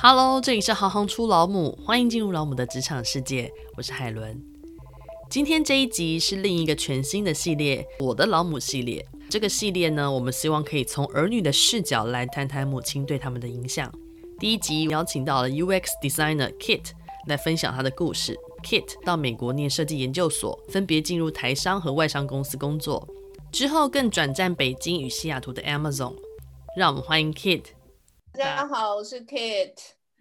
Hello，这里是行行出老母，欢迎进入老母的职场世界，我是海伦。今天这一集是另一个全新的系列，我的老母系列。这个系列呢，我们希望可以从儿女的视角来谈谈母亲对他们的影响。第一集邀请到了 UX designer Kit 来分享他的故事。Kit 到美国念设计研究所，分别进入台商和外商公司工作，之后更转战北京与西雅图的 Amazon。让我们欢迎 Kit。大家好，我是 Kit。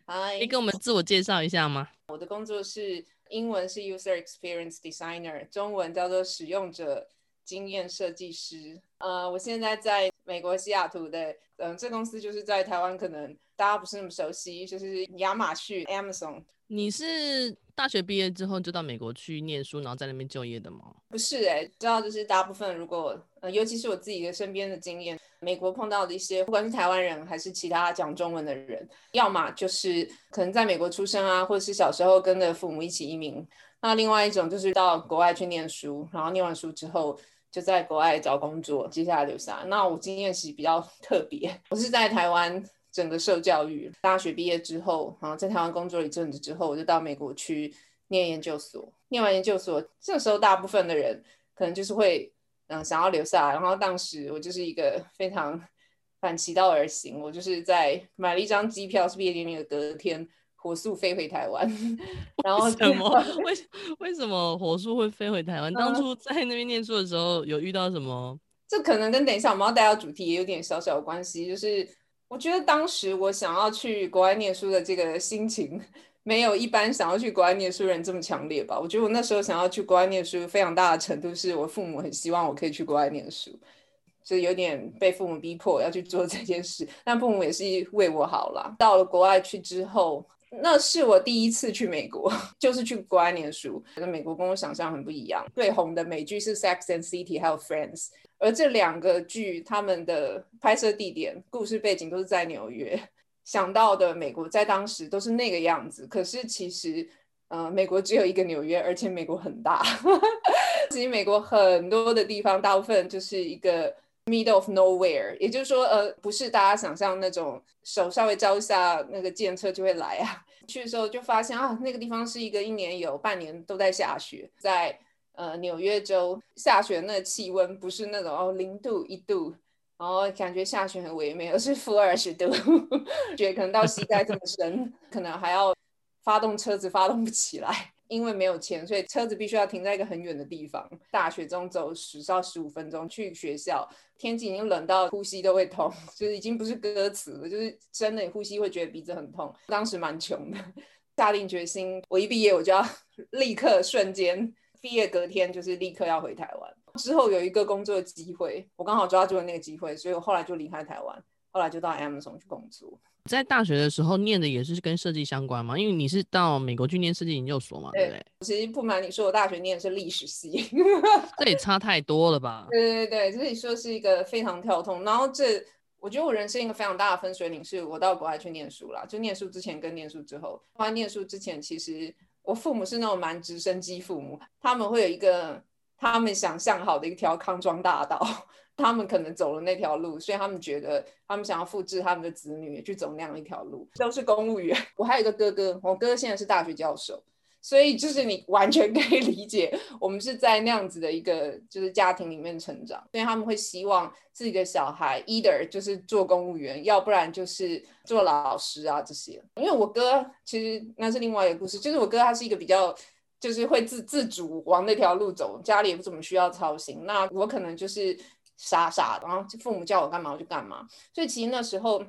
Hi，可以跟我们自我介绍一下吗？我的工作是英文是 User Experience Designer，中文叫做使用者经验设计师。呃，我现在在美国西雅图的，嗯、呃，这公司就是在台湾，可能大家不是那么熟悉，就是亚马逊 Amazon。你是大学毕业之后就到美国去念书，然后在那边就业的吗？不是哎、知道就是大部分如果呃，尤其是我自己的身边的经验，美国碰到的一些，不管是台湾人还是其他讲中文的人，要么就是可能在美国出生啊，或者是小时候跟着父母一起移民，那另外一种就是到国外去念书，然后念完书之后就在国外找工作，接下来留下。那我经验是比较特别，我是在台湾。整个受教育，大学毕业之后，然后在台湾工作一阵子之后，我就到美国去念研究所。念完研究所，这时候大部分的人可能就是会，嗯，想要留下来。然后当时我就是一个非常反其道而行，我就是在买了一张机票，是毕业典礼的隔天，火速飞回台湾。然后为什么？为为什么火速会飞回台湾？当初在那边念书的时候，有遇到什么？这可能跟等一下我们要带到主题也有点小小的关系，就是。我觉得当时我想要去国外念书的这个心情，没有一般想要去国外念书的人这么强烈吧。我觉得我那时候想要去国外念书，非常大的程度是我父母很希望我可以去国外念书，所以有点被父母逼迫要去做这件事。但父母也是为我好啦。到了国外去之后，那是我第一次去美国，就是去国外念书。跟美国跟我想象很不一样。最红的美剧是《Sex and City》还有《Friends》。而这两个剧，他们的拍摄地点、故事背景都是在纽约。想到的美国在当时都是那个样子，可是其实，呃，美国只有一个纽约，而且美国很大。其实美国很多的地方，大部分就是一个 middle of nowhere，也就是说，呃，不是大家想象那种手稍微招一下，那个计程车就会来啊。去的时候就发现啊，那个地方是一个一年有半年都在下雪，在。呃，纽约州下雪那气温不是那种哦零度一度，然后感觉下雪很唯美，而是负二十度，雪可能到膝盖这么深，可能还要发动车子发动不起来，因为没有钱，所以车子必须要停在一个很远的地方。大雪中走十到十五分钟去学校，天气已经冷到呼吸都会痛，就是已经不是歌词了，就是真的呼吸会觉得鼻子很痛。当时蛮穷的，下定决心，我一毕业我就要 立刻瞬间。毕业隔天就是立刻要回台湾，之后有一个工作机会，我刚好抓住了那个机会，所以我后来就离开台湾，后来就到 Amazon 去工作。在大学的时候念的也是跟设计相关吗？因为你是到美国去念设计研究所嘛，对不对？其实不瞒你说，我大学念的是历史系，这也差太多了吧？对对对，这里说是一个非常跳通。然后这我觉得我人生一个非常大的分水岭，是我到国外去念书啦，就念书之前跟念书之后。后来念书之前其实。我父母是那种蛮直升机父母，他们会有一个他们想象好的一条康庄大道，他们可能走了那条路，所以他们觉得他们想要复制他们的子女去走那样一条路，都是公务员。我还有一个哥哥，我哥哥现在是大学教授。所以就是你完全可以理解，我们是在那样子的一个就是家庭里面成长，所以他们会希望自己的小孩 either 就是做公务员，要不然就是做老师啊这些。因为我哥其实那是另外一个故事，就是我哥他是一个比较就是会自自主往那条路走，家里也不怎么需要操心。那我可能就是傻傻的，然后父母叫我干嘛我就干嘛。所以其实那时候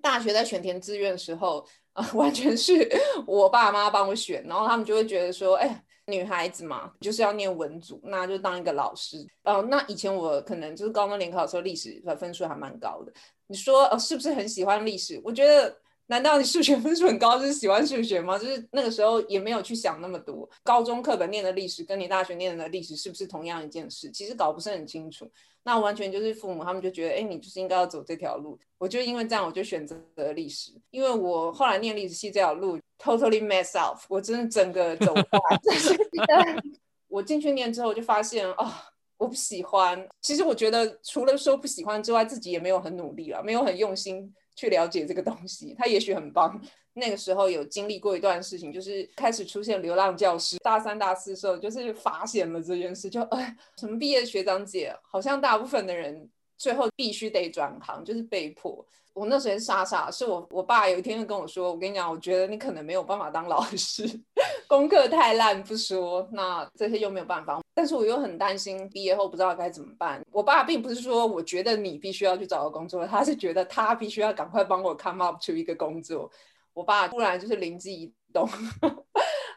大学在选填志愿的时候。啊，完全是我爸妈帮我选，然后他们就会觉得说，哎，女孩子嘛，就是要念文组，那就当一个老师。哦，那以前我可能就是高中联考的时候，历史的分数还蛮高的。你说，哦，是不是很喜欢历史？我觉得。难道你数学分数很高就是喜欢数学吗？就是那个时候也没有去想那么多。高中课本念的历史跟你大学念的历史是不是同样一件事？其实搞不是很清楚。那完全就是父母他们就觉得，哎，你就是应该要走这条路。我就因为这样，我就选择了历史。因为我后来念历史系这条路 totally mess up，我真的整个走坏。我进去念之后就发现，哦，我不喜欢。其实我觉得除了说不喜欢之外，自己也没有很努力了，没有很用心。去了解这个东西，他也许很棒。那个时候有经历过一段事情，就是开始出现流浪教师。大三、大四的时候，就是发现了这件事，就哎，什么毕业学长姐，好像大部分的人最后必须得转行，就是被迫。我那时候傻傻，是我我爸有一天就跟我说：“我跟你讲，我觉得你可能没有办法当老师，功课太烂不说，那这些又没有办法。但是我又很担心毕业后不知道该怎么办。我爸并不是说我觉得你必须要去找个工作，他是觉得他必须要赶快帮我 come up to 一个工作。我爸突然就是灵机一动，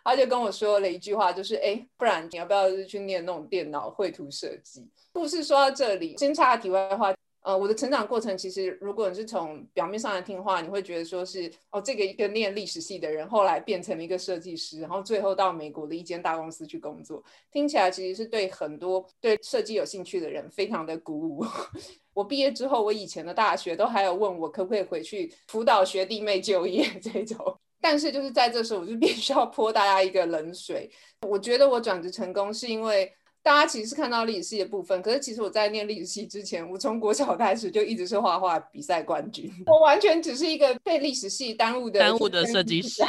他就跟我说了一句话，就是哎，不然你要不要去念那种电脑绘图设计？故事说到这里，先插个题外话。呃，我的成长过程其实，如果你是从表面上来听的话，你会觉得说是哦，这个一个念历史系的人，后来变成了一个设计师，然后最后到美国的一间大公司去工作，听起来其实是对很多对设计有兴趣的人非常的鼓舞。我毕业之后，我以前的大学都还有问我可不可以回去辅导学弟妹就业这种，但是就是在这时候，我就必须要泼大家一个冷水。我觉得我转职成功是因为。大家其实是看到历史系的部分，可是其实我在念历史系之前，我从国小开始就一直是画画比赛冠军，我完全只是一个被历史系耽误的耽误的设计师。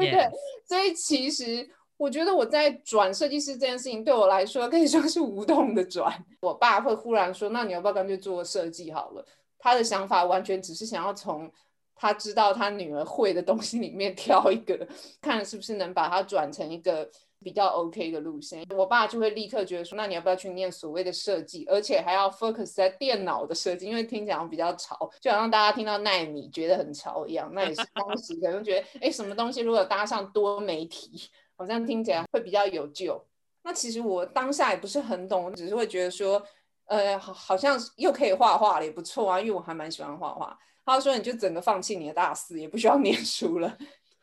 对，对，所以其实我觉得我在转设计师这件事情对我来说可以说是无痛的转。我爸会忽然说：“那你要不要干脆做设计好了？”他的想法完全只是想要从他知道他女儿会的东西里面 挑一个，看是不是能把它转成一个。比较 OK 的路线，我爸就会立刻觉得说，那你要不要去念所谓的设计，而且还要 focus 在电脑的设计，因为听起来比较潮，就好像大家听到奈米觉得很潮一样。那也是当时可能觉得，哎，什么东西如果搭上多媒体，好像听起来会比较有救。那其实我当下也不是很懂，只是会觉得说，呃，好，好像又可以画画了，也不错啊，因为我还蛮喜欢画画。他说，你就整个放弃你的大四，也不需要念书了，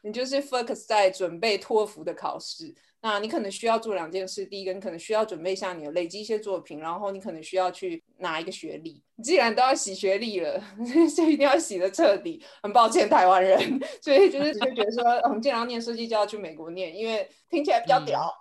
你就是 focus 在准备托福的考试。那你可能需要做两件事，第一个，你可能需要准备一下你的累积一些作品，然后你可能需要去拿一个学历。既然都要洗学历了，就一定要洗的彻底。很抱歉，台湾人，所以就是就觉得说，我们既然要念设计，就要去美国念，因为听起来比较屌。嗯、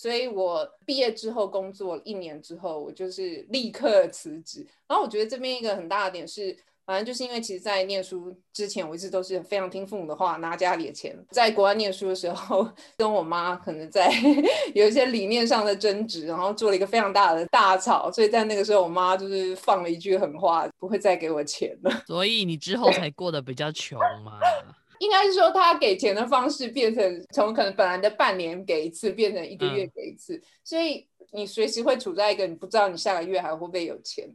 所以我毕业之后工作一年之后，我就是立刻辞职。然后我觉得这边一个很大的点是。反正就是因为，其实，在念书之前，我一直都是非常听父母的话，拿家里的钱。在国外念书的时候，跟我妈可能在 有一些理念上的争执，然后做了一个非常大的大吵。所以在那个时候，我妈就是放了一句狠话，不会再给我钱了。所以你之后才过得比较穷吗？应该是说，他给钱的方式变成从可能本来的半年给一次，变成一个月给一次。嗯、所以你随时会处在一个你不知道你下个月还会不会有钱。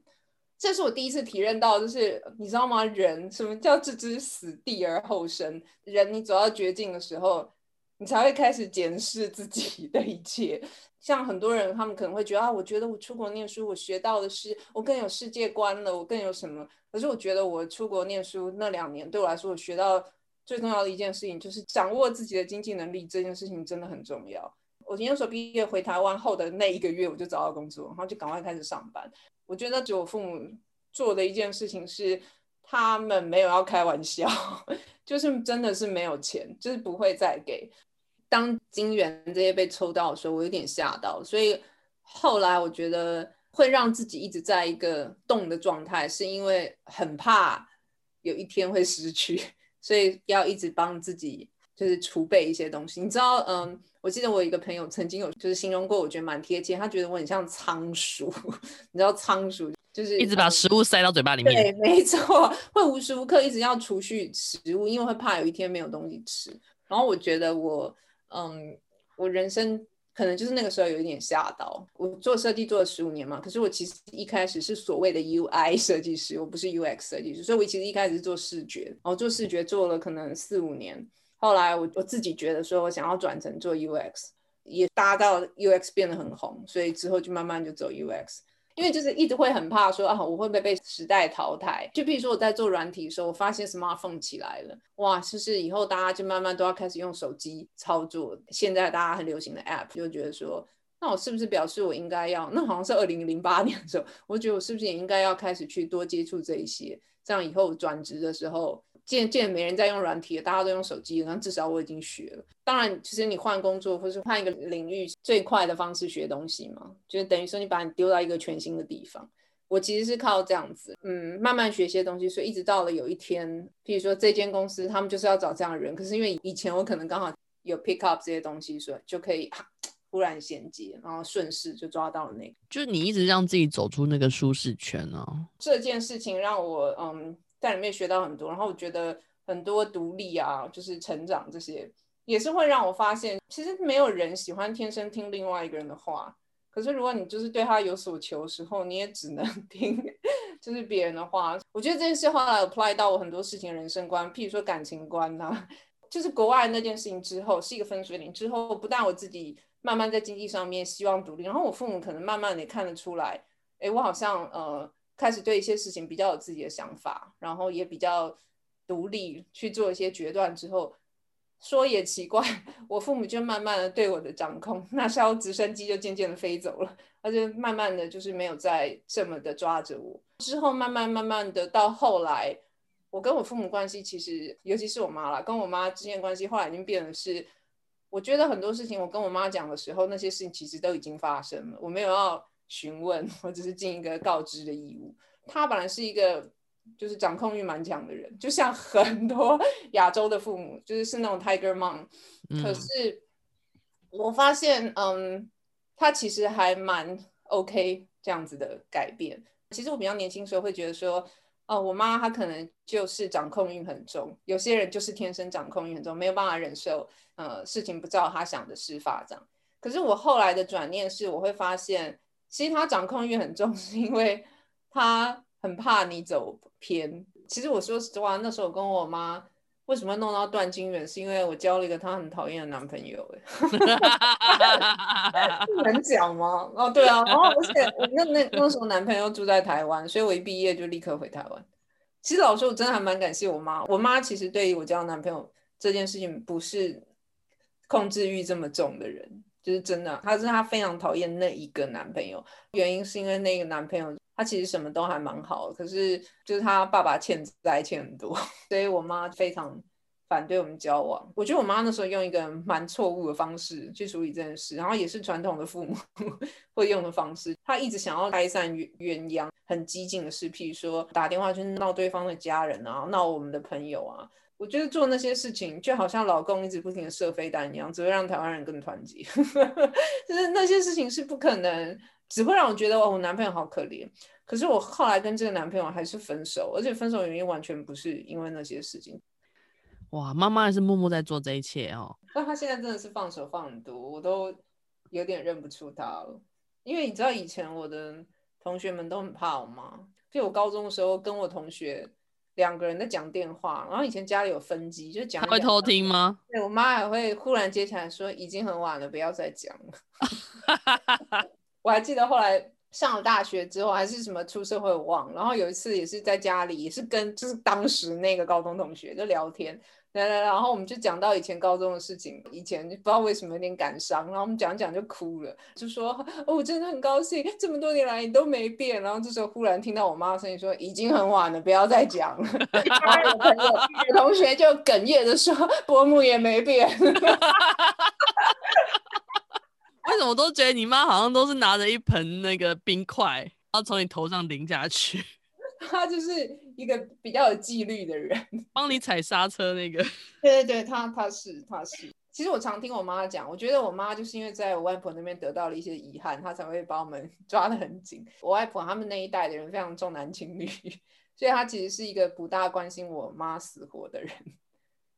这是我第一次体认到，就是你知道吗？人什么叫置之死地而后生？人你走到绝境的时候，你才会开始检视自己的一切。像很多人，他们可能会觉得啊，我觉得我出国念书，我学到的是我更有世界观了，我更有什么？可是我觉得我出国念书那两年，对我来说，我学到最重要的一件事情，就是掌握自己的经济能力。这件事情真的很重要。我研究所毕业回台湾后的那一个月，我就找到工作，然后就赶快开始上班。我觉得，就我父母做的一件事情是，他们没有要开玩笑，就是真的是没有钱，就是不会再给。当金元这些被抽到的时候，我有点吓到，所以后来我觉得会让自己一直在一个动的状态，是因为很怕有一天会失去，所以要一直帮自己就是储备一些东西。你知道，嗯。我记得我一个朋友曾经有就是形容过，我觉得蛮贴切。他觉得我很像仓鼠，你知道仓鼠就是一直把食物塞到嘴巴里面。对，没错，会无时无刻一直要储蓄食物，因为会怕有一天没有东西吃。然后我觉得我，嗯，我人生可能就是那个时候有一点吓到。我做设计做了十五年嘛，可是我其实一开始是所谓的 UI 设计师，我不是 UX 设计师，所以我其实一开始是做视觉，然后做视觉做了可能四五年。后来我我自己觉得说，我想要转成做 UX，也搭到 UX 变得很红，所以之后就慢慢就走 UX。因为就是一直会很怕说啊，我会不会被时代淘汰？就比如说我在做软体的时候，我发现 smartphone 起来了，哇，就是以后大家就慢慢都要开始用手机操作。现在大家很流行的 App，就觉得说，那我是不是表示我应该要？那好像是二零零八年的时候，我觉得我是不是也应该要开始去多接触这一些，这样以后转职的时候。渐渐没人在用软体了，大家都用手机了。然后至少我已经学了。当然，其实你换工作或是换一个领域，最快的方式学东西嘛，就是等于说你把你丢到一个全新的地方。我其实是靠这样子，嗯，慢慢学一些东西，所以一直到了有一天，譬如说这间公司他们就是要找这样的人，可是因为以前我可能刚好有 pick up 这些东西，所以就可以 忽然衔接，然后顺势就抓到了那个。就是你一直让自己走出那个舒适圈呢、啊？这件事情让我嗯在里面学到很多，然后我觉得很多独立啊，就是成长这些，也是会让我发现，其实没有人喜欢天生听另外一个人的话。可是，如果你就是对他有所求的时候，你也只能 听，就是别人的话。我觉得这件事后来 apply 到我很多事情人生观，譬如说感情观呐、就是国外那件事情之后是一个分水岭。之后不但我自己慢慢在经济上面希望独立，然后我父母可能慢慢的看得出来，哎，我好像呃开始对一些事情比较有自己的想法，然后也比较独立去做一些决断之后。说也奇怪，我父母就慢慢的对我的掌控，那艘直升机就渐渐的飞走了，而且慢慢的就是没有再这么的抓着我。之后慢慢慢慢的到后来，我跟我父母关系其实，尤其是我妈啦，跟我妈之间关系后来已经变得是，我觉得很多事情我跟我妈讲的时候，那些事情其实都已经发生了，我没有要询问，或者是尽一个告知的义务。他本来是一个。就是掌控欲蛮强的人，就像很多 亚洲的父母，就是是那种 Tiger Mom。可是我发现，嗯，他其实还蛮 OK 这样子的改变。其实我比较年轻时候会觉得说，哦，我妈她可能就是掌控欲很重，有些人就是天生掌控欲很重，没有办法忍受，呃，事情不照他想的事发这样。可是我后来的转念是，我会发现，其实他掌控欲很重，是因为他。很怕你走偏。其实我说实话，那时候跟我妈为什么弄到断经远，是因为我交了一个她很讨厌的男朋友。哎，能讲吗？哦，对啊。然后而且我那那那时候男朋友住在台湾，所以我一毕业就立刻回台湾。其实老实说，我真的还蛮感谢我妈。我妈其实对于我交男朋友这件事情，不是控制欲这么重的人，就是真的，她是她非常讨厌那一个男朋友，原因是因为那个男朋友。他其实什么都还蛮好，可是就是他爸爸欠债欠很多，所以我妈非常反对我们交往。我觉得我妈那时候用一个蛮错误的方式去处理这件事，然后也是传统的父母 会用的方式。她一直想要拆散鸳鸯，很激进的事，譬如说打电话去闹对方的家人啊，闹我们的朋友啊。我觉得做那些事情就好像老公一直不停的射飞弹一样，只会让台湾人更团结。就是那些事情是不可能。只会让我觉得哦，我男朋友好可怜。可是我后来跟这个男朋友还是分手，而且分手原因完全不是因为那些事情。哇，妈妈还是默默在做这一切哦。那她现在真的是放手放很多，我都有点认不出她了。因为你知道以前我的同学们都很怕我妈，就我高中的时候跟我同学两个人在讲电话，然后以前家里有分机，就讲。他会偷听吗？对，我妈还会忽然接起来说：“已经很晚了，不要再讲了。”我还记得后来上了大学之后，还是什么出社会我忘了。然后有一次也是在家里，也是跟就是当时那个高中同学就聊天，来来，然后我们就讲到以前高中的事情，以前不知道为什么有点感伤，然后我们讲讲就哭了，就说哦，我真的很高兴，这么多年来你都没变。然后这时候忽然听到我妈声音说，已经很晚了，不要再讲了。有朋友有同学就哽咽的说，伯母也没变。为什么我都觉得你妈好像都是拿着一盆那个冰块，然后从你头上淋下去？她就是一个比较有纪律的人，帮你踩刹车那个。对对对，他他是他是。其实我常听我妈讲，我觉得我妈就是因为在我外婆那边得到了一些遗憾，她才会把我们 抓得很紧。我外婆他们那一代的人非常重男轻女，所以她其实是一个不大关心我妈死活的人。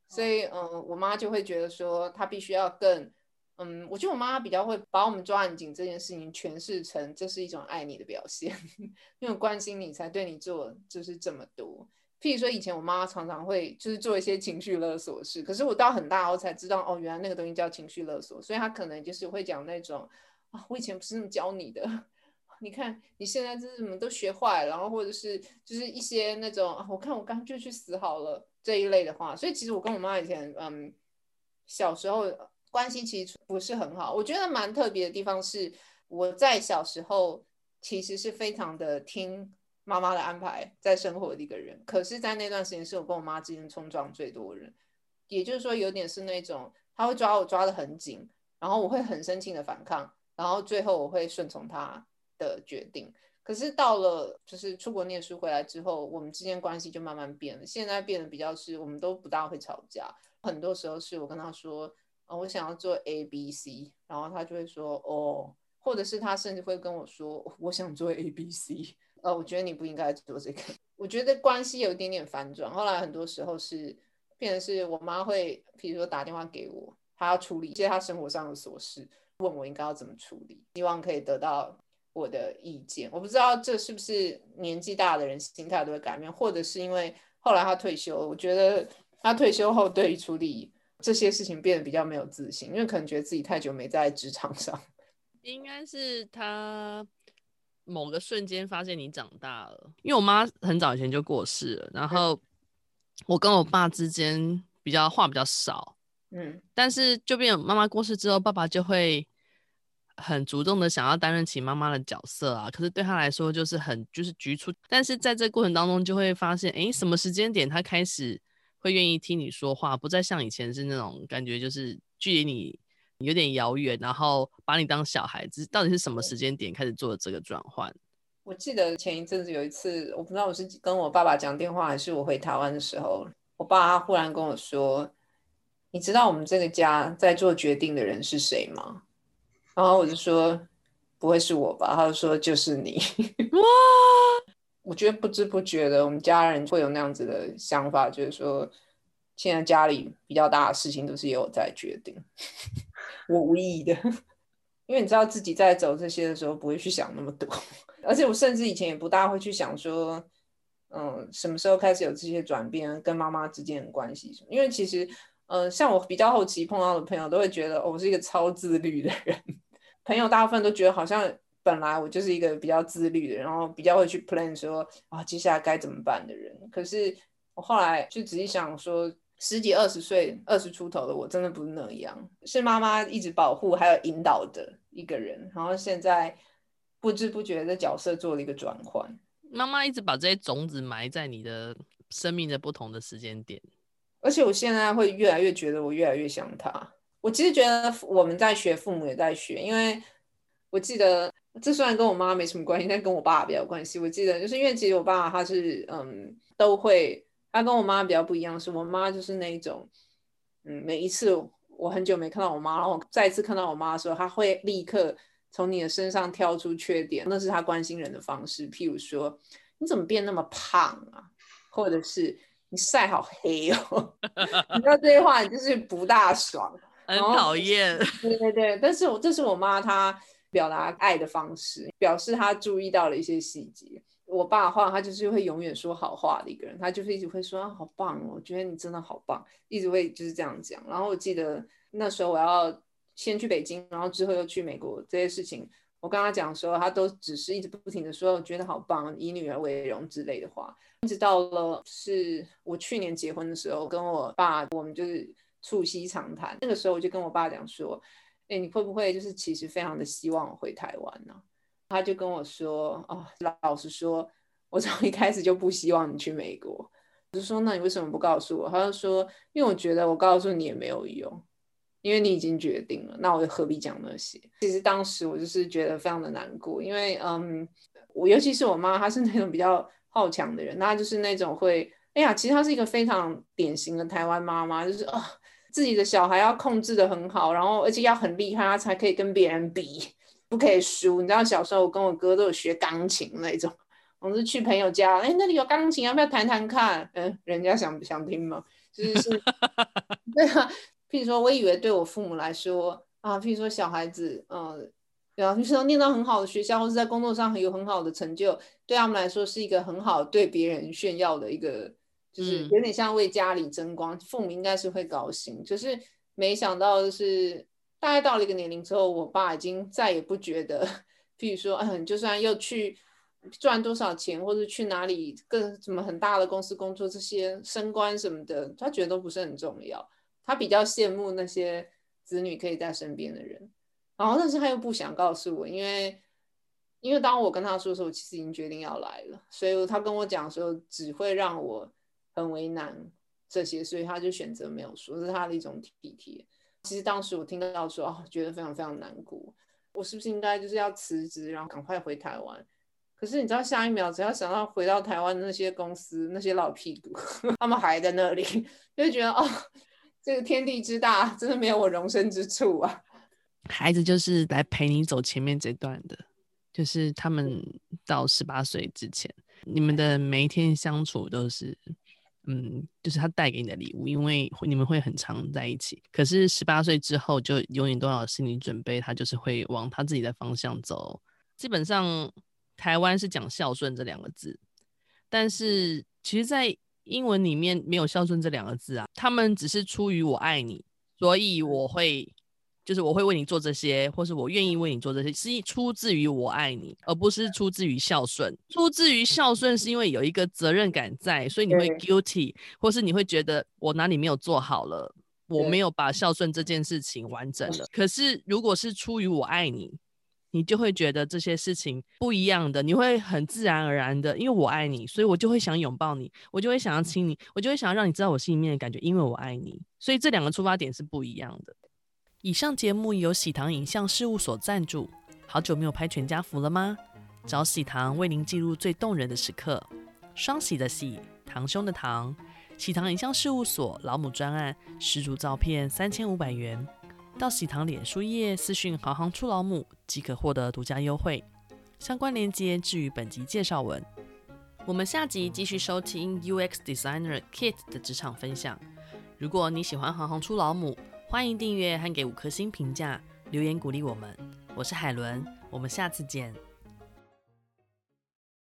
所以嗯，我妈就会觉得说，她必须要更。嗯，我觉得我妈比较会把我们抓很紧这件事情诠释成这是一种爱你的表现，因为关心你才对你做就是这么多。譬如说以前我妈常常会就是做一些情绪勒索事，可是我到很大我才知道哦，原来那个东西叫情绪勒索，所以她可能就是会讲那种啊，我以前不是那么教你的，你看你现在这是什么都学坏了，然后或者是就是一些那种啊，我看我刚刚就去死好了这一类的话。所以其实我跟我妈以前嗯小时候。关系其实不是很好，我觉得蛮特别的地方是，我在小时候其实是非常的听妈妈的安排在生活的一个人，可是，在那段时间是我跟我妈之间冲撞最多的人，也就是说，有点是那种她会抓我抓得很紧，然后我会很生气的反抗，然后最后我会顺从她的决定。可是到了就是出国念书回来之后，我们之间关系就慢慢变了。现在变得比较是，我们都不大会吵架。很多时候是我跟他说，我想要做 A B C，然后他就会说哦，或者是他甚至会跟我说，我想做 A B C，呃，我觉得你不应该做这个。我觉得关系有一点点反转。后来很多时候是变成是我妈会，比如说打电话给我，她要处理一些她生活上的琐事。问我应该要怎么处理，希望可以得到我的意见。我不知道这是不是年纪大的人心态都会改变，或者是因为后来他退休。我觉得他退休后对于处理这些事情变得比较没有自信，因为可能觉得自己太久没在职场上。应该是他某个瞬间发现你长大了，因为我妈很早以前就过世了，然后我跟我爸之间比较话比较少。嗯，但是就变妈妈过世之后，爸爸就会很主动的想要担任起妈妈的角色啊。可是对他来说，就是很就是局促。但是在这过程当中，就会发现，哎，什么时间点他开始会愿意听你说话，不再像以前是那种感觉，就是距离你有点遥远，然后把你当小孩子。到底是什么时间点开始做的这个转换？我记得前一阵子有一次，我不知道我是跟我爸爸讲电话，还是我回台湾的时候，我爸他忽然跟我说。你知道我们这个家在做决定的人是谁吗？然后我就说不会是我吧？他就说就是你。哇！我觉得不知不觉的，我们家人会有那样子的想法，就是说现在家里比较大的事情都是由我在决定，我无意的，因为你知道自己在走这些的时候不会去想那么多，而且我甚至以前也不大会去想说，嗯，什么时候开始有这些转变，跟妈妈之间的关系？因为其实。嗯、像我比较后期碰到的朋友，都会觉得、我是一个超自律的人。朋友大部分都觉得好像本来我就是一个比较自律的，然后比较会去 plan 说啊接下来该怎么办的人。可是我后来就仔细想说，十几二十岁、二十出头的我真的不是那样，是妈妈一直保护还有引导的一个人。然后现在不知不觉的角色做了一个转换。妈妈一直把这些种子埋在你的生命的不同的时间点。而且我现在会越来越觉得我越来越像他。我其实觉得我们在学，父母也在学。因为我记得，这虽然跟我妈没什么关系，但跟我爸比较有关系。我记得就是因为其实我爸他是嗯都会，他跟我妈比较不一样，是我妈就是那一种，嗯，每一次我很久没看到我妈，然后再一次看到我妈的时候，她会立刻从你的身上挑出缺点，那是她关心人的方式。譬如说，你怎么变那么胖啊？或者是。你晒好黑哦，你知道这些话你就是不大爽，很讨厌。对对对，但是我这是我妈她表达爱的方式，表示他注意到了一些细节。我爸的话，他就是会永远说好话的一个人，他就是一直会说啊，好棒哦，我觉得你真的好棒，一直会就是这样讲。然后我记得那时候我要先去北京，然后之后又去美国，这些事情我跟他讲的时候，他都只是一直不停的说，我觉得好棒，以女儿为荣之类的话。一直到了是我去年结婚的时候，跟我爸我们就是促膝长谈。那个时候我就跟我爸讲说：“哎，你会不会就是其实非常的希望我回台湾呢？”他就跟我说：“哦，老实说，我从一开始就不希望你去美国。”我就说：“那你为什么不告诉我？”他就说：“因为我觉得我告诉你也没有用，因为你已经决定了，那我又何必讲那些？”其实当时我就是觉得非常的难过，因为嗯，我尤其是我妈，她是那种比较。好强的人，那就是那种会，哎呀，其实她是一个非常典型的台湾妈妈，就是啊、自己的小孩要控制的很好，然后而且要很厉害，他才可以跟别人比，不可以输。你知道小时候我跟我哥都有学钢琴那种，我们是去朋友家，哎，那里有钢琴，要不要弹弹看？嗯，人家想想听吗？就是是，对啊。譬如说，我以为对我父母来说啊，譬如说小孩子，嗯。对啊，就是说念到很好的学校，或是在工作上很有很好的成就，对他们来说是一个很好对别人炫耀的一个，就是有点像为家里争光，嗯、父母应该是会高兴。就是没想到的是，大概到了一个年龄之后，我爸已经再也不觉得，譬如说，嗯，就算又去赚多少钱，或者去哪里更什么很大的公司工作，这些升官什么的，他觉得都不是很重要。他比较羡慕那些子女可以在身边的人。然后，但是他又不想告诉我，因为，因为当我跟他说的时候，我其实已经决定要来了，所以他跟我讲的时候，只会让我很为难这些，所以他就选择没有说，这是他的一种体贴。其实当时我听到说，哦，觉得非常非常难过，我是不是应该就是要辞职，然后赶快回台湾？可是你知道，下一秒只要想到回到台湾的那些公司，那些老屁股，他们还在那里，就觉得哦，这个天地之大，真的没有我容身之处啊。孩子就是来陪你走前面这段的，就是他们到十八岁之前，你们的每一天相处都是，嗯，就是他带给你的礼物，因为你们会很常在一起。可是十八岁之后，就永远都要有心理准备，他就是会往他自己的方向走。基本上，台湾是讲孝顺这两个字，但是其实，在英文里面没有孝顺这两个字啊。他们只是出于我爱你，所以我会。就是我会为你做这些，或是我愿意为你做这些，是出自于我爱你，而不是出自于孝顺。出自于孝顺是因为有一个责任感在，所以你会 guilty，或是你会觉得我哪里没有做好了，我没有把孝顺这件事情完整了。可是如果是出于我爱你，你就会觉得这些事情不一样的，你会很自然而然的，因为我爱你，所以我就会想拥抱你，我就会想要亲你，我就会想要让你知道我心里面的感觉，因为我爱你，所以这两个出发点是不一样的。以上节目由喜糖影像事务所赞助。好久没有拍全家福了吗？找喜糖为您记录最动人的时刻。双喜的喜，堂兄的堂。喜糖影像事务所老母专案，十组照片三千五百元。到喜糖脸书页私讯“行行出老母”即可获得独家优惠。相关链接置于本集介绍文。我们下集继续收听 UX Designer Kit 的职场分享。如果你喜欢“行行出老母”，欢迎订阅和给五颗星评价，留言鼓励我们。我是海伦，我们下次见。